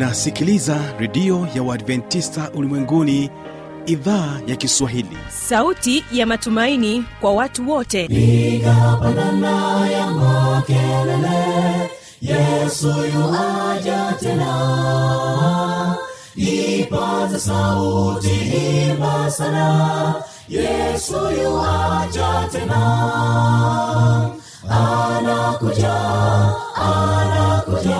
unasikiliza redio ya uadventista ulimwenguni idhaa ya kiswahili. Sauti ya matumaini kwa watu wote. Piga ya makelele yesu yuaja tena. Ipaza sauti imba sana yesu yuaja tena. Anakuja anakuja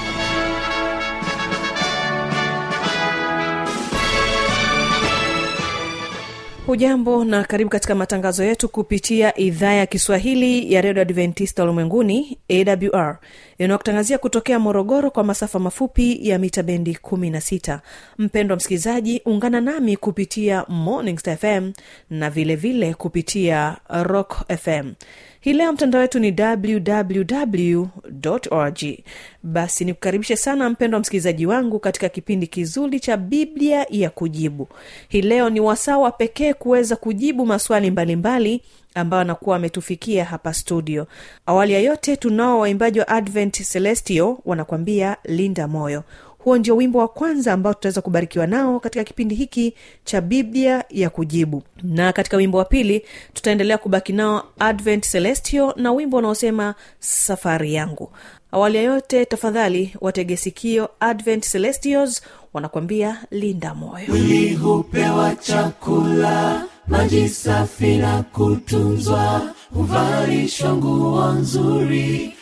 hujambo na karibu katika matangazo yetu kupitia idhaa ya kiswahili ya redio adventista ulimwenguni awr inayokutangazia kutokea morogoro kwa masafa mafupi ya mita bendi 16 mpendwa msikilizaji ungana nami kupitia morning fm na vilevile vile kupitia rock fm hii leo mtandao wetu ni www org. Basi nikukaribishe sana mpendo wa msikilizaji wangu katika kipindi kizuri cha biblia ya kujibu. Hii leo ni wasawa pekee kuweza kujibu maswali mbalimbali mbali, ambayo anakuwa ametufikia hapa studio. Awali ya yote tunao waimbaji wa advent celestio wanakwambia linda moyo huo ndio wimbo wa kwanza ambao tutaweza kubarikiwa nao katika kipindi hiki cha biblia ya kujibu. Na katika wimbo wa pili tutaendelea kubaki nao advent celestio na wimbo unaosema safari yangu. Awali ya yote tafadhali wategesikio advent celestios wanakwambia linda moyo. Mwili hupewa chakula maji safi na kutunzwa huvalishwa nguo nzuri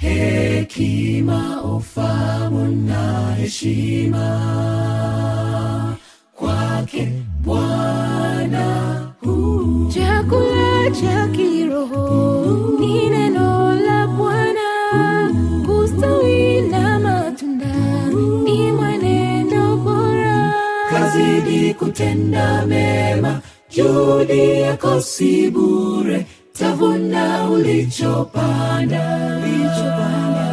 hekima ufamu na heshima. Kwake bwana huu chakula cha kiroho ni neno la bwana. Kustawi na matunda ni mwenendo bora. Kazidi kutenda mema juhudi yako si bure tavuna ulichopanda. Ulichopanda.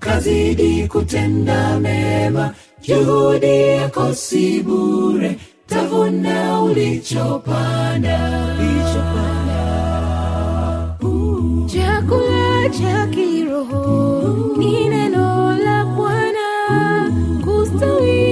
Kazidi kutenda mema. Juhudi yako si bure. Tavuna ulichopanda. Ulichopanda. Chakula cha kiroho ni neno la bwana. Kustawi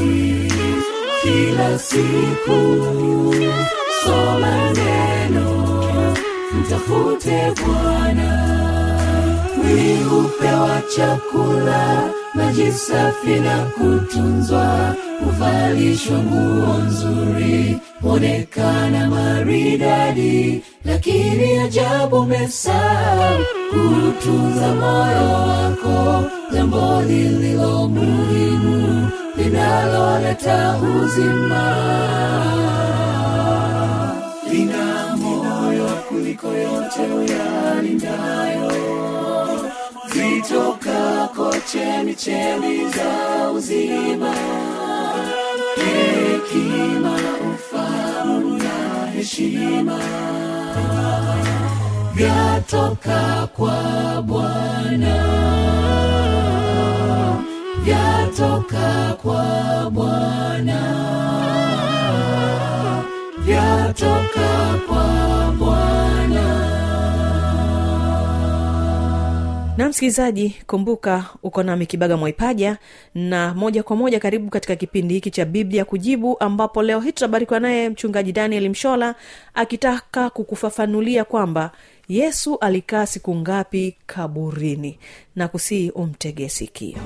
siku soma neno mtafute bwana. Mwili chakula maji safi na kutunzwa. Huvalishwa nguo nzuri mwonekana maridadi. Lakini ajabu mesa kutunza moyo wako jambo lililo muhimu linaloleta uzima. Lina yote uyalindayo. Zitokako chemichemi za uzima. Hekima ufahamu na heshima. Vyatoka kwa bwana vyatoka kwa bwana. Vyatoka kwa bwana. Na msikilizaji kumbuka uko nami kibaga mwaipaja na moja kwa moja karibu katika kipindi hiki cha biblia kujibu ambapo leo hii tutabarikiwa naye mchungaji daniel mshola akitaka kukufafanulia kwamba yesu alikaa siku ngapi kaburini. Na kusii umtege sikio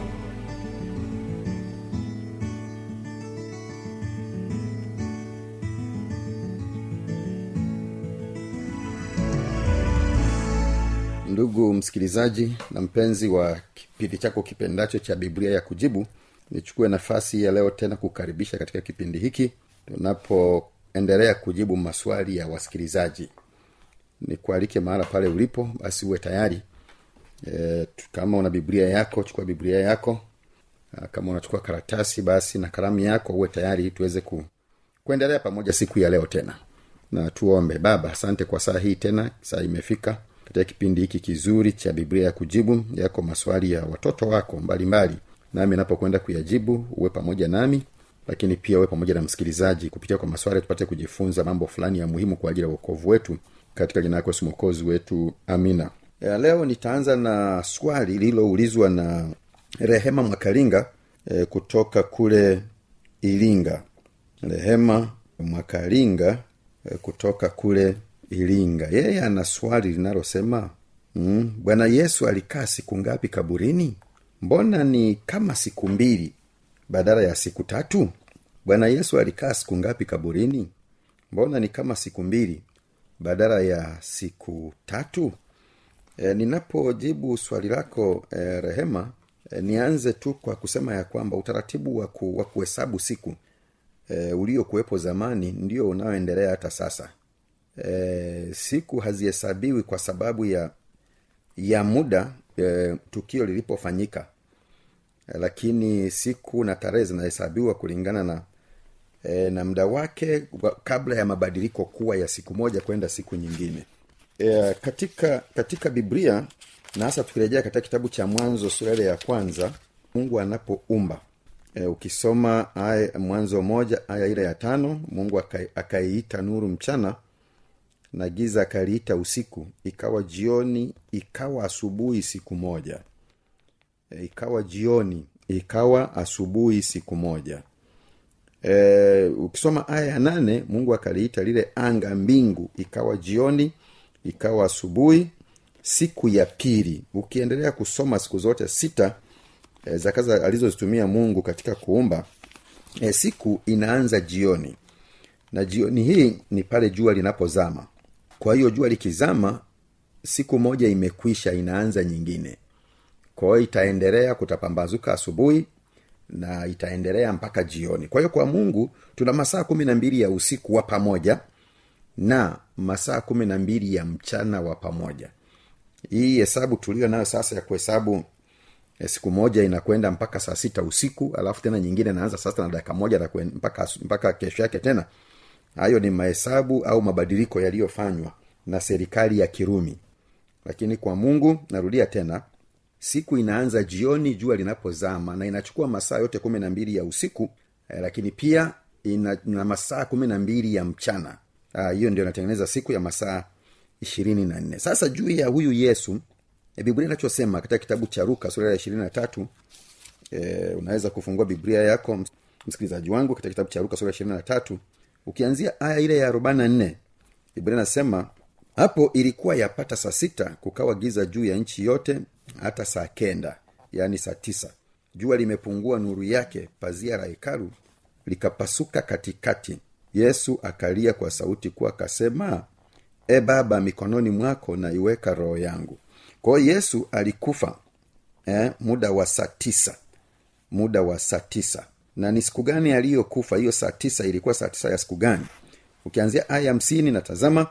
ndugu msikilizaji na mpenzi wa kipindi chako kipendacho cha biblia ya kujibu nichukue nafasi ya leo tena kukaribisha katika kipindi hiki tunapoendelea kujibu maswali ya wasikilizaji. Nikualike mahala pale ulipo basi uwe tayari. E, kama una biblia yako chukua biblia yako. Kama unachukua karatasi basi na kalamu yako uwe tayari tuweze ku, kuendelea pamoja siku ya leo tena. Na tuombe. Baba asante kwa saa hii tena saa imefika katika kipindi hiki kizuri cha biblia ya kujibu yako maswali ya watoto wako mbalimbali. Mbali. nami napokwenda kuyajibu uwe pamoja nami lakini pia uwe pamoja na msikilizaji kupitia kwa maswali tupate kujifunza mambo fulani ya muhimu kwa ajili ya uokovu wetu. Katika jina yako mwokozi wetu amina. Ya leo nitaanza na swali lililoulizwa na rehema mwakalinga e, kutoka kule iringa. Rehema mwakalinga e, kutoka kule iringa. Yeye ana swali linalosema mm, bwana yesu alikaa siku ngapi kaburini? Mbona ni kama siku mbili badala ya siku tatu? Bwana yesu alikaa siku ngapi kaburini? Mbona ni kama siku mbili badala ya siku tatu? E, ninapojibu swali lako e, rehema e, nianze tu kwa kusema ya kwamba utaratibu wa, ku, kuhesabu siku e, uliokuwepo zamani ndio unaoendelea hata sasa e, siku hazihesabiwi kwa sababu ya ya muda e, tukio lilipofanyika. E, lakini siku na tarehe zinahesabiwa kulingana na e, na muda wake kabla ya mabadiliko kuwa ya siku moja kwenda siku nyingine. E, katika katika biblia na hasa tukirejea katika kitabu cha mwanzo sura ya kwanza mungu anapoumba. E, ukisoma aya mwanzo moja aya ile ya tano mungu akai- akaiita nuru mchana na giza akaliita usiku ikawa jioni ikawa asubuhi siku moja. E, ikawa jioni ikawa asubuhi siku moja. E, ukisoma aya ya nane mungu akaliita lile anga mbingu ikawa jioni ikawa asubuhi siku ya pili. Ukiendelea kusoma siku zote sita e, za alizozitumia mungu katika kuumba e, siku inaanza jioni. Na jioni hii ni pale jua linapozama kwa hiyo jua likizama siku moja imekwisha inaanza nyingine. Kwa hiyo itaendelea kutapambazuka asubuhi na itaendelea mpaka jioni. Kwa hiyo kwa mungu tuna masaa kumi na mbili ya usiku wa pamoja na masaa kumi na mbili ya mchana wa pamoja. Hii hesabu tulio nayo sasa ya kuhesabu eh, siku moja inakwenda mpaka saa sita usiku alafu tena nyingine naanza sasa na dakika moja mpaka, mpaka kesho yake tena hayo ni mahesabu au mabadiliko yaliyofanywa na serikali ya kirumi. Lakini kwa mungu narudia tena siku inaanza jioni jua linapozama na inachukua masaa yote kumi na mbili ya usiku eh, lakini pia ina, ina masaa kumi na mbili ya mchana. Ah, hiyo ndio inatengeneza siku ya masaa ishirini na nne. Sasa juu ya huyu yesu e, biblia inachosema katika kitabu cha ruka sura ya ishirini na tatu e, unaweza kufungua biblia yako msikilizaji wangu katika kitabu cha ruka sura ya ishirini na tatu ukianzia aya ile ya arobaini na biblia nasema hapo ilikuwa yapata saa sita kukawa giza juu ya nchi yote hata saa kenda yaani saa tisa. Jua limepungua nuru yake pazia la hekalu likapasuka katikati. Yesu akalia kwa sauti kuwa akasema e baba mikononi mwako naiweka roho yangu kwa yesu alikufa eh, muda wa saa tisa muda wa saa tisa na ni siku gani aliyokufa? Hiyo saa tisa ilikuwa saa tisa ya siku gani? Ukianzia aya hamsini na tazama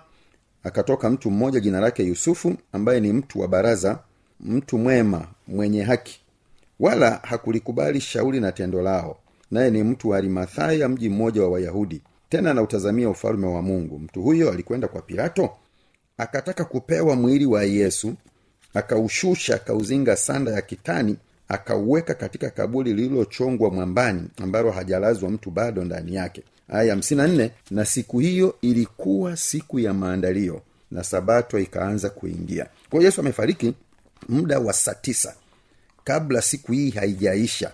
akatoka mtu mmoja jina lake yusufu ambaye ni mtu wa baraza mtu mwema mwenye haki. Wala hakulikubali shauri na tendo lao naye ni mtu wa arimathaya mji mmoja wa wayahudi. Tena anautazamia ufalume wa mungu. Mtu huyo alikwenda kwa pilato akataka kupewa mwili wa yesu akaushusha akauzinga sanda ya kitani akauweka katika kaburi lililochongwa mwambani ambalo hajalazwa mtu bado ndani yake. Aya hamsini na nne na siku hiyo ilikuwa siku ya maandalio na sabato ikaanza kuingia. Kwao yesu amefariki muda wa saa tisa kabla siku hii haijaisha.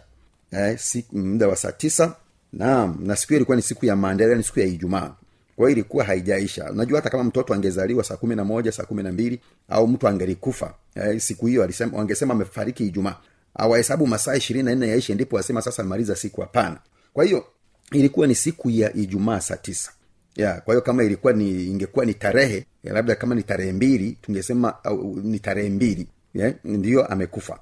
Eh, siku, muda wa saa tisa naam na siku hiyo ilikuwa ni siku ya maandalio ni siku ya ijumaa. Kwa hiyo ilikuwa haijaisha. Unajua hata kama mtoto angezaliwa saa kumi na moja saa kumi na mbili au mtu angelikufa eh, siku hiyo wangesema amefariki ijumaa awahesabu masaa ishirini na nne yaishi ndipo wasema sasa amaliza siku. Hapana. Kwa hiyo ilikuwa ni siku ya ijumaa saa tisa. Ya kwa hiyo kama ilikuwa ni ingekuwa ni tarehe ya labda kama ni tarehe mbili tungesema au, ni tarehe mbili ndiyo amekufa.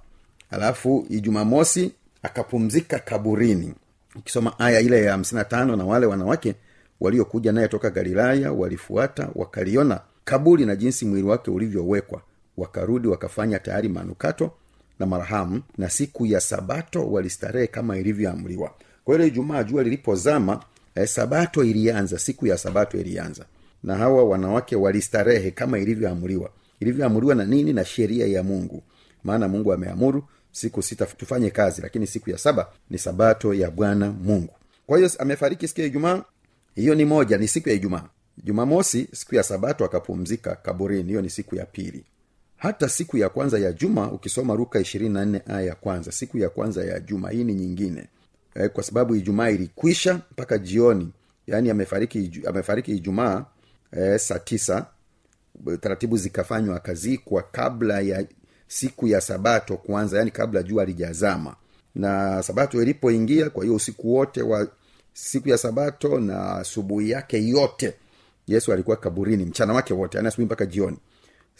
Alafu ijumamosi akapumzika kaburini. Ukisoma aya ile ya hamsini na tano na wale wanawake waliokuja naye toka galilaya walifuata wakaliona kaburi na jinsi mwili wake ulivyowekwa. Wakarudi wakafanya tayari manukato na marhamu na siku ya sabato walistarehe kama ilivyoamriwa. Kwa hiyo ijumaa jua lilipozama eh, sabato ilianza siku ya sabato ilianza. Na hawa wanawake walistarehe kama ilivyoamriwa. Ilivyoamriwa na nini? Na sheria ya mungu. Maana mungu ameamuru siku sita tufanye kazi lakini siku ya saba ni sabato ya bwana mungu. Kwa hiyo amefariki siku ya ijumaa. Hiyo ni moja ni siku ya ijumaa. Jumamosi siku ya sabato akapumzika kaburini. Hiyo ni siku ya pili hata siku ya kwanza ya juma ukisoma ruka ishirini na nne aya ya kwanza siku ya kwanza ya juma hii ni nyingine. E, kwa sababu ijumaa ilikwisha mpaka jioni yaani amefariki amefariki ijumaa e, saa tisa. Taratibu zikafanywa akazikwa kabla ya siku ya sabato kuanza yaani kabla jua lijazama na sabato ilipoingia kwa hiyo usiku wote wa siku ya sabato na asubuhi yake yote yesu alikuwa kaburini mchana wake wote yaani asubuhi mpaka jioni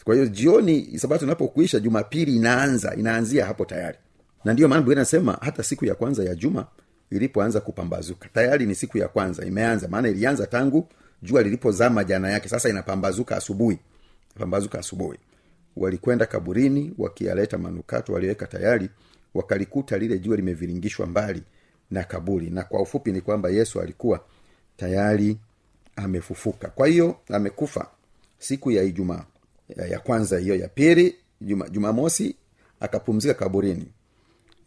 kwa hiyo jioni sabato inapokuisha jumapili inaanza inaanzia hapo tayari. Na ndiyo maana inasema hata siku ya kwanza ya juma ilipoanza kupambazuka. Tayari ni siku ya kwanza imeanza. Maana ilianza tangu jua lilipozama jana yake. Sasa inapambazuka asubuhi. Pambazuka asubuhi. Walikwenda kaburini wakiyaleta manukato waliweka tayari wakalikuta lile jua limeviringishwa mbali na kaburi. Na kwa ufupi ni kwamba yesu alikuwa tayari amefufuka. Kwa hiyo amekufa siku ya ijumaa ya, kwanza hiyo ya pili juma, jumamosi akapumzika kaburini.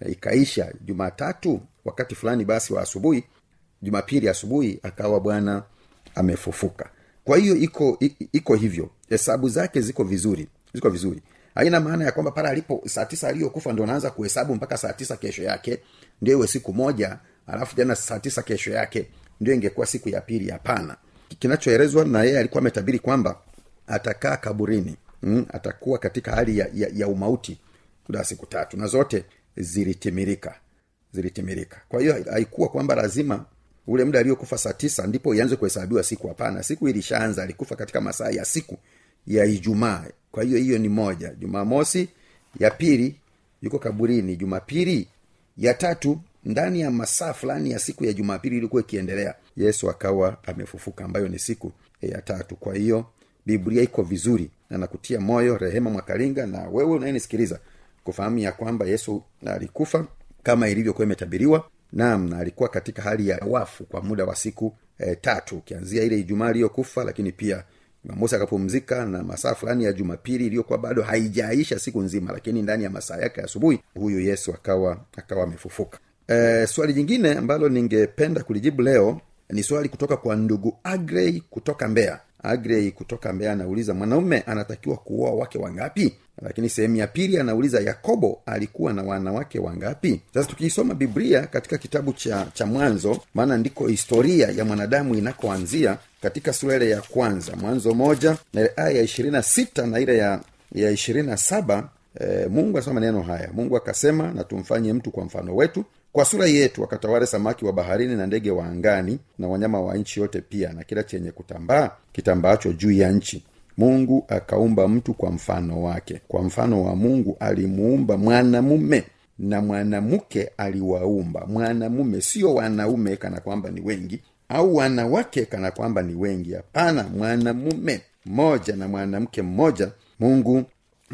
Ikaisha jumatatu wakati fulani basi wa asubuhi jumapili asubuhi akawa bwana amefufuka. Kwa hiyo iko iko hivyo. Hesabu zake ziko vizuri ziko vizuri. Haina maana ya kwamba pale alipo saa tisa aliyokufa ndo naanza kuhesabu mpaka saa tisa kesho yake ndio iwe siku moja alafu tena saa tisa kesho yake ndio ingekuwa siku ya pili. Hapana. Kinachoelezwa na yeye alikuwa ametabiri kwamba atakaa kaburini mm, atakuwa katika hali ya, ya, ya umauti muda siku tatu na zote zilitimirika zilitimirika. Kwa hiyo haikuwa kwamba lazima ule muda aliyokufa saa tisa ndipo ianze kuhesabiwa siku hapana. Siku ilishaanza alikufa katika masaa ya siku ya ijumaa. Kwa hiyo hiyo ni moja. Jumamosi ya pili yuko kaburini. Jumapili ya tatu ndani ya masaa fulani ya siku ya jumapili ilikuwa ikiendelea. Yesu akawa amefufuka ambayo ni siku ya tatu. Kwa hiyo biblia iko vizuri na nakutia moyo rehema mwakalinga na wewe unayenisikiliza kufahamu ya kwamba yesu alikufa kama ilivyokuwa imetabiriwa naam na alikuwa katika hali ya wafu kwa muda wa siku e, tatu ukianzia ile ijumaa iliyokufa lakini pia jumamosi akapumzika na masaa fulani ya jumapili iliyokuwa bado haijaisha siku nzima lakini ndani ya masaa yake ya asubuhi huyu yesu akawa akawa amefufuka. E, swali jingine ambalo ningependa kulijibu leo ni swali kutoka kwa ndugu agrey kutoka mbeya. Agrey kutoka mbeya anauliza mwanaume anatakiwa kuoa wake wangapi? Lakini sehemu ya pili anauliza yakobo alikuwa na wanawake wangapi? Sasa tukiisoma biblia katika kitabu cha cha mwanzo maana ndiko historia ya mwanadamu inakoanzia katika sura ile ya kwanza mwanzo moja na ile aya ya ishirini na sita na ile ya ya ishirini na saba e, mungu anasema maneno haya. Mungu akasema na tumfanye mtu kwa mfano wetu kwa sura yetu wakatawale samaki wa baharini na ndege wa angani na wanyama wa nchi yote pia na kila chenye kutambaa kitambaacho juu ya nchi. Mungu akaumba mtu kwa mfano wake. Kwa mfano wa mungu alimuumba mwanamume na mwanamke aliwaumba. Mwanamume sio wanaume kana kwamba ni wengi au wanawake kana kwamba ni wengi. Hapana mwanamume mmoja na mwanamke mmoja mungu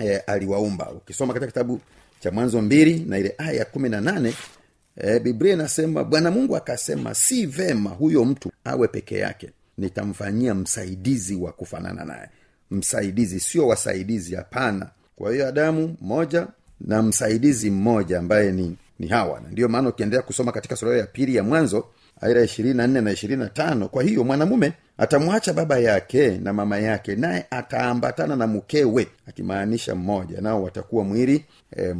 e, aliwaumba. Ukisoma katika kitabu cha mwanzo mbili na ile aya ya kumi na nane e, biblia inasema bwana mungu akasema si vema huyo mtu awe peke yake. Nitamfanyia msaidizi wa kufanana naye. Msaidizi sio wasaidizi hapana. Kwa hiyo adamu mmoja na msaidizi mmoja ambaye ni ni hawa. Na ndiyo maana ukiendelea kusoma katika sura ya pili ya mwanzo aira ishirini na nne na ishirini na tano kwa hiyo mwanamume atamwacha baba yake na mama yake naye ataambatana na mkewe akimaanisha mmoja. Nao watakuwa mwili e,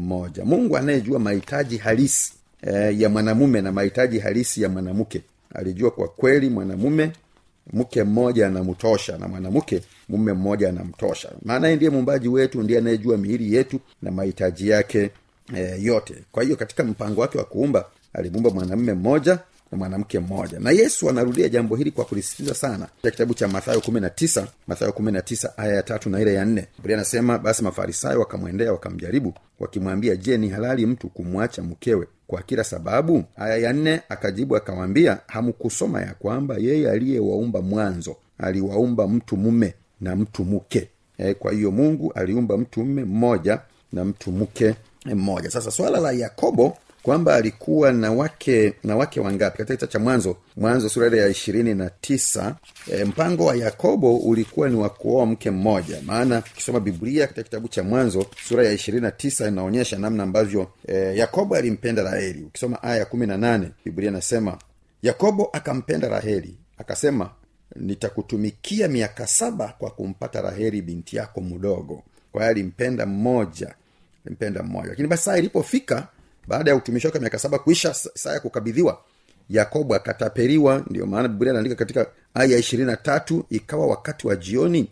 mungu anayejua mahitaji halisi e, ya mwanamume na mahitaji halisi ya mwanamke. Alijua kwa kweli mwanamume mke mmoja anamtosha na mwanamke mume mmoja anamtosha. Maana ndiye muumbaji wetu ndiye anayejua miili yetu na mahitaji yake e, yote. Kwa hiyo katika mpango wake wa kuumba alimuumba mwanamume mmoja na mwanamke mmoja. Na yesu anarudia jambo hili kwa kulisitiza sana katika kitabu cha mathayo kumi na tisa mathayo kumi na tisa aya ya tatu na ile ya nne. Biblia anasema basi mafarisayo wakamwendea wakamjaribu wakimwambia je ni halali mtu kumwacha mkewe kwa kila sababu? Aya ya nne akajibu akawambia hamkusoma ya kwamba yeye aliyewaumba mwanzo aliwaumba mtu mume na mtu mke e, kwa hiyo mungu aliumba mtu mume mmoja na mtu mke mmoja. Sasa swala la yakobo kwamba alikuwa na wake na wake wangapi? Katika kitabu cha mwanzo mwanzo sura ya ishirini na tisa e, mpango wa yakobo ulikuwa ni wa kuoa mke mmoja. Maana ukisoma biblia katika kitabu cha mwanzo sura ya ishirini na tisa inaonyesha namna ambavyo e, yakobo alimpenda raheli. Ukisoma aya ya kumi na nane biblia inasema yakobo akampenda raheli akasema nitakutumikia miaka saba kwa kumpata raheli binti yako mdogo kwa hiyo alimpenda mmoja alimpenda mmoja. Lakini basi saa ilipofika baada ya utumishi wake miaka saba kuisha saa ya kukabidhiwa yakobo akatapeliwa. Ndio maana biblia anaandika katika aya ya ishirini na tatu ikawa wakati wa jioni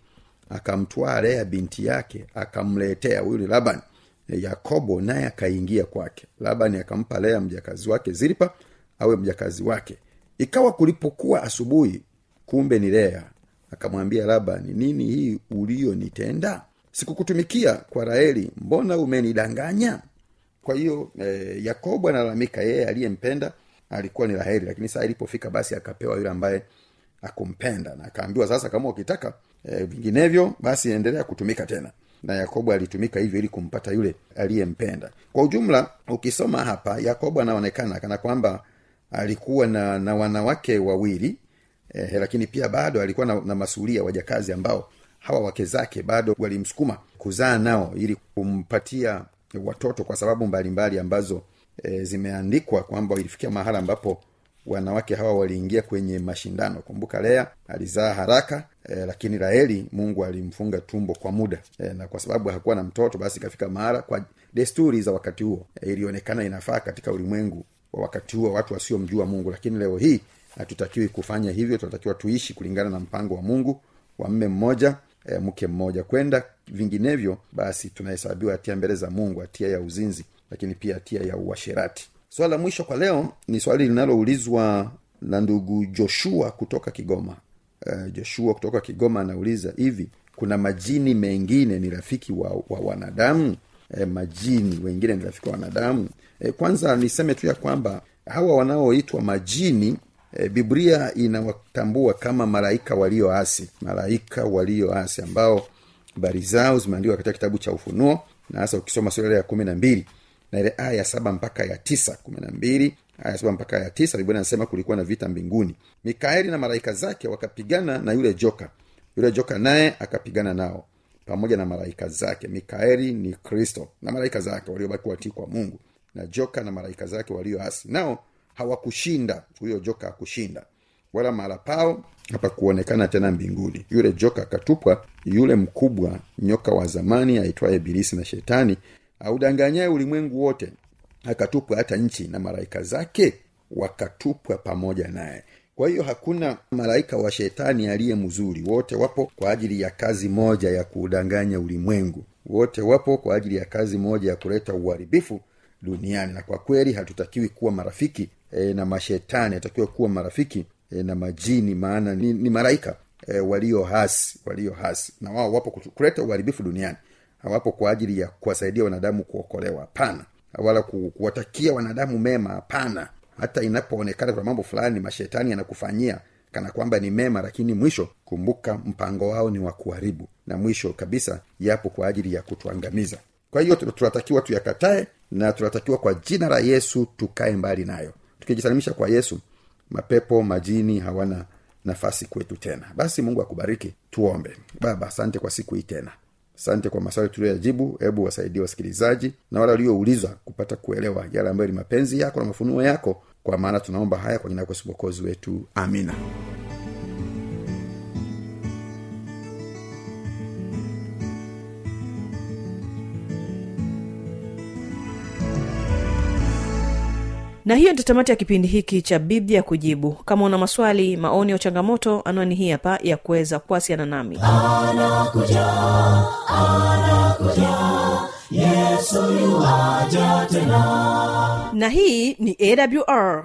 akamtwaa lea binti yake akamletea. Huyu ni laban. Yakobo naye akaingia kwake. Labani akampa lea mjakazi wake zilpa awe mjakazi wake. Ikawa kulipokuwa asubuhi kumbe ni lea. Akamwambia labani nini hii uliyonitenda? Sikukutumikia kwa raeli mbona umenidanganya kwa hiyo e, yakobo analalamika yeye aliyempenda alikuwa ni raheli lakini saa ilipofika basi akapewa yule ambaye akumpenda na akaambiwa sasa kama ukitaka e, vinginevyo basi endelea kutumika tena. Na yakobo alitumika hivyo ili kumpata yule aliyempenda. Kwa ujumla ukisoma hapa yakobo anaonekana kana kwamba alikuwa na, na wanawake wawili eh, lakini pia bado alikuwa na, na masulia wajakazi ambao hawa wake zake bado walimsukuma kuzaa nao ili kumpatia watoto kwa sababu mbalimbali mbali ambazo e, zimeandikwa kwamba ilifikia mahala ambapo wanawake hawa waliingia kwenye mashindano. Kumbuka lea alizaa haraka e, lakini raheli mungu alimfunga tumbo kwa muda. E, na kwa sababu hakuwa na mtoto basi ikafika mahala kwa desturi za wakati huo e, ilionekana inafaa katika ulimwengu wa wakati huo watu wasiomjua mungu. Lakini leo hii hatutakiwi kufanya hivyo tunatakiwa tuishi kulingana na mpango wa mungu wa mme mmoja e, mke mmoja kwenda vinginevyo basi tunahesabiwa hatia mbele za mungu hatia ya uzinzi lakini pia hatia ya uasherati. Swala la mwisho kwa leo ni swali linaloulizwa na ndugu joshua kutoka kigoma. Uh, joshua kutoka kigoma anauliza hivi kuna majini mengine ni rafiki wa, wa wanadamu? E, majini wengine ni rafiki wa wanadamu? E, kwanza niseme tu ya kwamba hawa wanaoitwa majini e, biblia inawatambua kama malaika walioasi malaika walioasi ambao habari zao zimeandikwa katika kitabu cha ufunuo na hasa ukisoma sura ya kumi na mbili na ile aya ya saba mpaka ya tisa kumi na mbili aya saba mpaka ya tisa biblia anasema kulikuwa na vita mbinguni. Mikaeli na malaika zake wakapigana na yule joka. Yule joka naye akapigana nao pamoja na malaika zake. Mikaeli ni kristo na malaika zake waliobaki watii kwa mungu. Na joka na malaika zake walioasi nao hawakushinda. Huyo joka hakushinda wala mahala pao hapakuonekana tena mbinguni. Yule joka akatupwa yule mkubwa nyoka wa zamani aitwaye bilisi na shetani audanganyaye ulimwengu wote akatupwa hata nchi na malaika zake wakatupwa pamoja naye. Kwa hiyo hakuna malaika wa shetani aliye mzuri. Wote wapo kwa ajili ya kazi moja ya kuudanganya ulimwengu. Wote wapo kwa ajili ya kazi moja ya kuleta uharibifu duniani. Na kwa kweli hatutakiwi kuwa marafiki e, na mashetani. Hatakiwa kuwa marafiki e, na majini maana ni, ni maraika e, walio hasi walio hasi. Na wao wapo kuleta uharibifu duniani. Hawapo kwa ajili ya kuwasaidia wanadamu kuokolewa hapana. Wala ku, kuwatakia wanadamu mema hapana. Hata inapoonekana kuna mambo fulani mashetani yanakufanyia kana kwamba ni mema lakini mwisho kumbuka mpango wao ni wa kuharibu. Na mwisho kabisa yapo kwa ajili ya kutuangamiza. Kwa hiyo tunatakiwa tuyakatae na tunatakiwa kwa jina la yesu tukae mbali nayo. Tukijisalimisha kwa yesu mapepo majini hawana nafasi kwetu tena. Basi mungu akubariki tuombe. Baba asante kwa siku hii tena. Asante kwa maswali tuliyoyajibu. Hebu wasaidie wasikilizaji na wale walioulizwa kupata kuelewa yale ambayo ni mapenzi yako na mafunuo yako. Kwa maana tunaomba haya kwa jina yako Yesu wetu. Amina na hiyo ndio tamati ya kipindi hiki cha biblia kujibu. Kama una maswali maoni au changamoto anwani hii hapa ya kuweza kuwasiliana nami. Na hii ni awr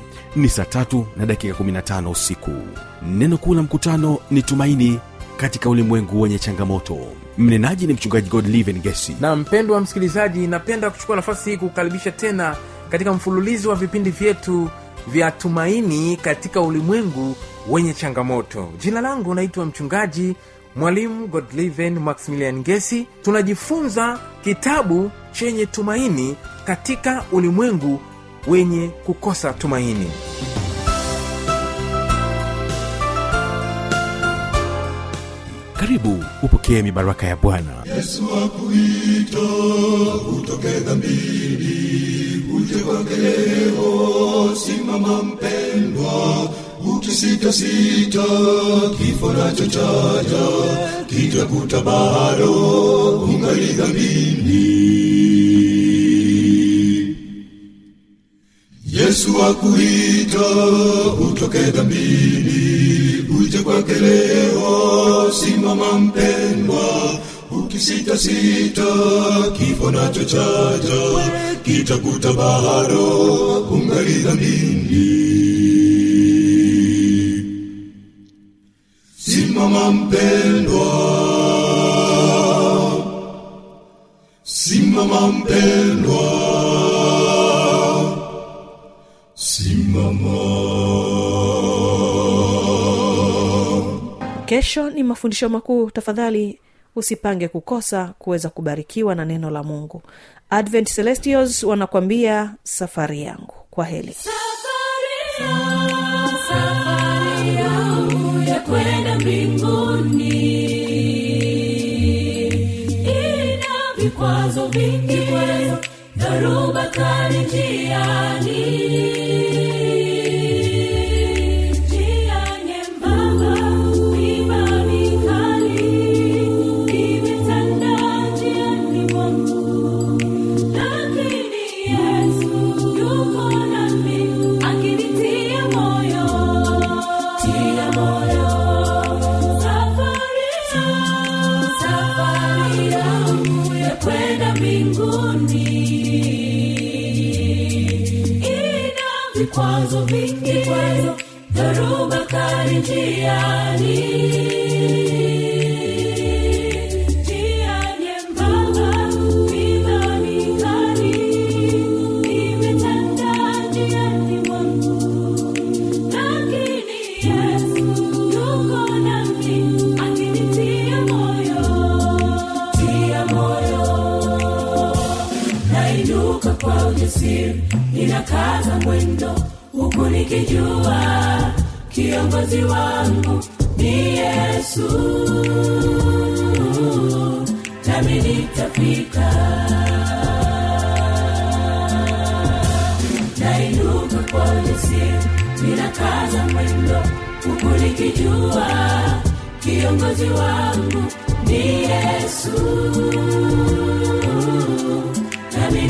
ni saa tatu na dakika 15 usiku. Neno kuu la mkutano ni tumaini katika ulimwengu wenye changamoto. Mnenaji ni mchungaji godliven gesi. Na mpendwa msikilizaji napenda kuchukua nafasi hii kukaribisha tena katika mfululizo wa vipindi vyetu vya tumaini katika ulimwengu wenye changamoto. Jina langu naitwa mchungaji mwalimu godliven maximilian gesi. Tunajifunza kitabu chenye tumaini katika ulimwengu wenye kukosa tumaini. Karibu upokee mibaraka ya bwana. Yesu akuita utoke dhambini uje kwake leo simama mpendwa ukisitasita kifo nacho chaja kitakuta bado ungali dhambini yesu akuita utoke dhambini uje kwake leo simama mpendwa ukisitasita kifo nacho chaja kitakuta bado ungali dhambini. Simama mpendwa simama mpendwa kesho ni mafundisho makuu. Tafadhali usipange kukosa kuweza kubarikiwa na neno la mungu. Advent celestials wanakwambia safari yangu. Kwa heli safari yangu ya kwenda mbinguni. Ina vikwazo vingi dharuba kali njiani siri ninakaza mwendo huku nikijua kiongozi wangu ni yesu. Nami nitafika. Nainuka kwa ujasiri ninakaza mwendo huku nikijua kiongozi wangu ni yesu.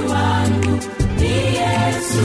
wangu ni Yesu.